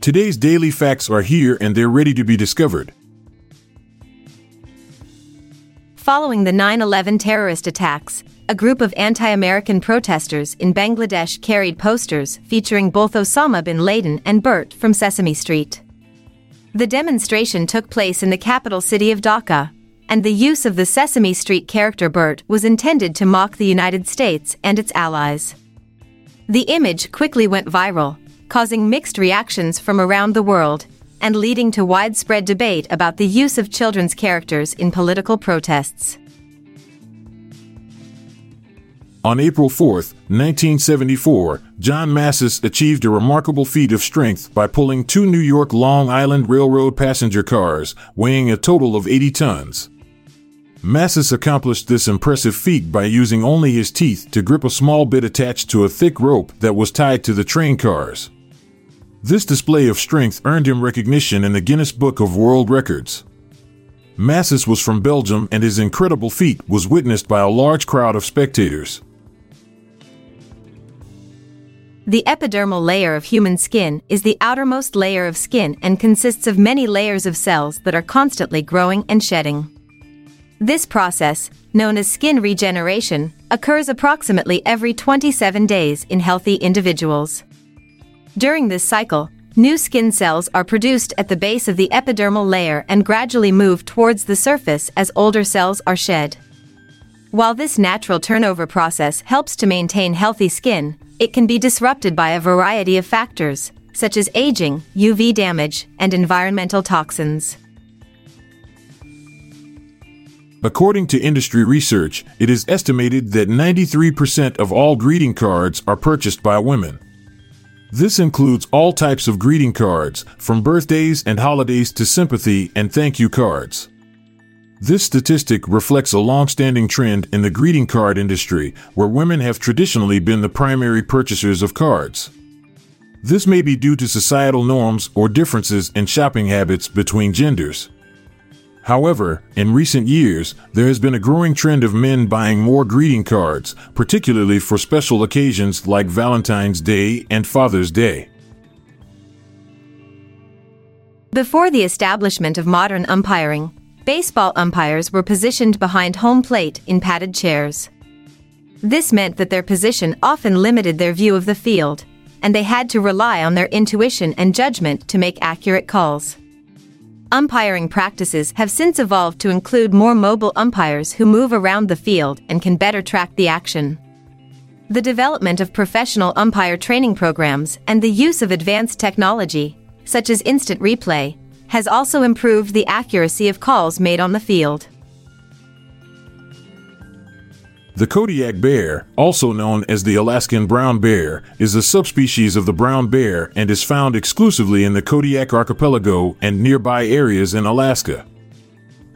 Today's daily facts are here and they're ready to be discovered. Following the 9 11 terrorist attacks, a group of anti American protesters in Bangladesh carried posters featuring both Osama bin Laden and Bert from Sesame Street. The demonstration took place in the capital city of Dhaka, and the use of the Sesame Street character Bert was intended to mock the United States and its allies. The image quickly went viral, causing mixed reactions from around the world and leading to widespread debate about the use of children's characters in political protests. On April 4, 1974, John Massis achieved a remarkable feat of strength by pulling two New York Long Island Railroad passenger cars, weighing a total of 80 tons. Massis accomplished this impressive feat by using only his teeth to grip a small bit attached to a thick rope that was tied to the train cars. This display of strength earned him recognition in the Guinness Book of World Records. Massis was from Belgium and his incredible feat was witnessed by a large crowd of spectators. The epidermal layer of human skin is the outermost layer of skin and consists of many layers of cells that are constantly growing and shedding. This process, known as skin regeneration, occurs approximately every 27 days in healthy individuals. During this cycle, new skin cells are produced at the base of the epidermal layer and gradually move towards the surface as older cells are shed. While this natural turnover process helps to maintain healthy skin, it can be disrupted by a variety of factors, such as aging, UV damage, and environmental toxins. According to industry research, it is estimated that 93% of all greeting cards are purchased by women. This includes all types of greeting cards, from birthdays and holidays to sympathy and thank you cards. This statistic reflects a long-standing trend in the greeting card industry, where women have traditionally been the primary purchasers of cards. This may be due to societal norms or differences in shopping habits between genders. However, in recent years, there has been a growing trend of men buying more greeting cards, particularly for special occasions like Valentine's Day and Father's Day. Before the establishment of modern umpiring, baseball umpires were positioned behind home plate in padded chairs. This meant that their position often limited their view of the field, and they had to rely on their intuition and judgment to make accurate calls. Umpiring practices have since evolved to include more mobile umpires who move around the field and can better track the action. The development of professional umpire training programs and the use of advanced technology, such as instant replay, has also improved the accuracy of calls made on the field. The Kodiak bear, also known as the Alaskan brown bear, is a subspecies of the brown bear and is found exclusively in the Kodiak archipelago and nearby areas in Alaska.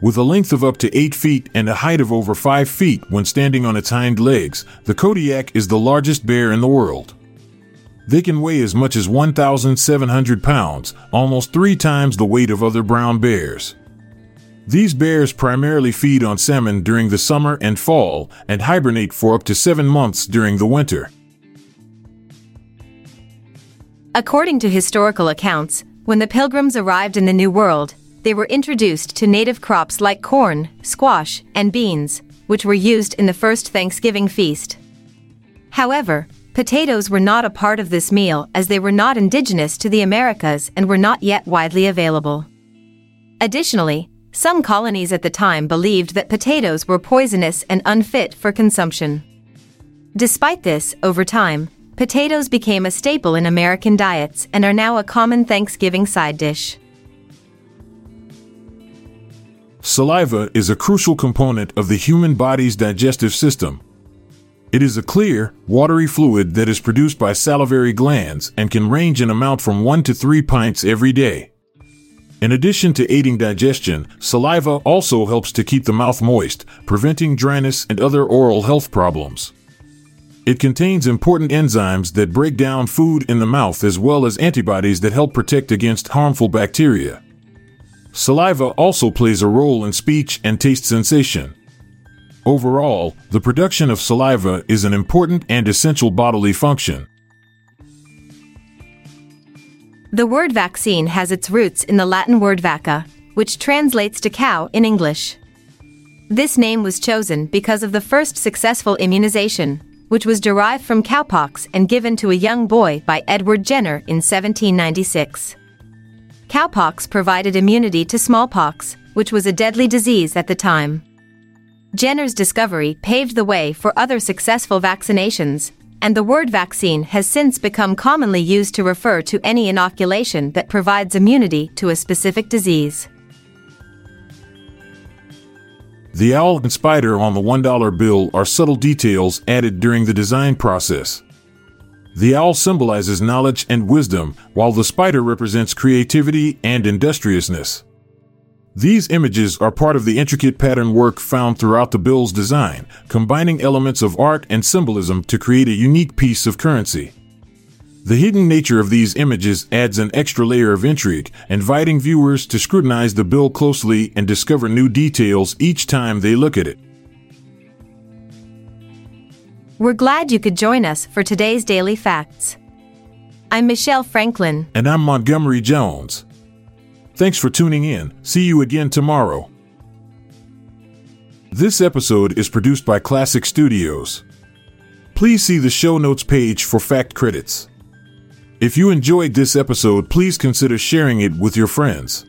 With a length of up to 8 feet and a height of over 5 feet when standing on its hind legs, the Kodiak is the largest bear in the world. They can weigh as much as 1,700 pounds, almost three times the weight of other brown bears. These bears primarily feed on salmon during the summer and fall and hibernate for up to seven months during the winter. According to historical accounts, when the pilgrims arrived in the New World, they were introduced to native crops like corn, squash, and beans, which were used in the first Thanksgiving feast. However, potatoes were not a part of this meal as they were not indigenous to the Americas and were not yet widely available. Additionally, some colonies at the time believed that potatoes were poisonous and unfit for consumption. Despite this, over time, potatoes became a staple in American diets and are now a common Thanksgiving side dish. Saliva is a crucial component of the human body's digestive system. It is a clear, watery fluid that is produced by salivary glands and can range in amount from 1 to 3 pints every day. In addition to aiding digestion, saliva also helps to keep the mouth moist, preventing dryness and other oral health problems. It contains important enzymes that break down food in the mouth as well as antibodies that help protect against harmful bacteria. Saliva also plays a role in speech and taste sensation. Overall, the production of saliva is an important and essential bodily function. The word vaccine has its roots in the Latin word vacca, which translates to cow in English. This name was chosen because of the first successful immunization, which was derived from cowpox and given to a young boy by Edward Jenner in 1796. Cowpox provided immunity to smallpox, which was a deadly disease at the time. Jenner's discovery paved the way for other successful vaccinations, and the word vaccine has since become commonly used to refer to any inoculation that provides immunity to a specific disease. The owl and spider on the $1 bill are subtle details added during the design process. The owl symbolizes knowledge and wisdom, while the spider represents creativity and industriousness. These images are part of the intricate pattern work found throughout the bill's design, combining elements of art and symbolism to create a unique piece of currency. The hidden nature of these images adds an extra layer of intrigue, inviting viewers to scrutinize the bill closely and discover new details each time they look at it. We're glad you could join us for today's Daily Facts. I'm Michelle Franklin. And I'm Montgomery Jones. Thanks for tuning in. See you again tomorrow. This episode is produced by Klassic Studios. Please see the show notes page for fact credits. If you enjoyed this episode, please consider sharing it with your friends.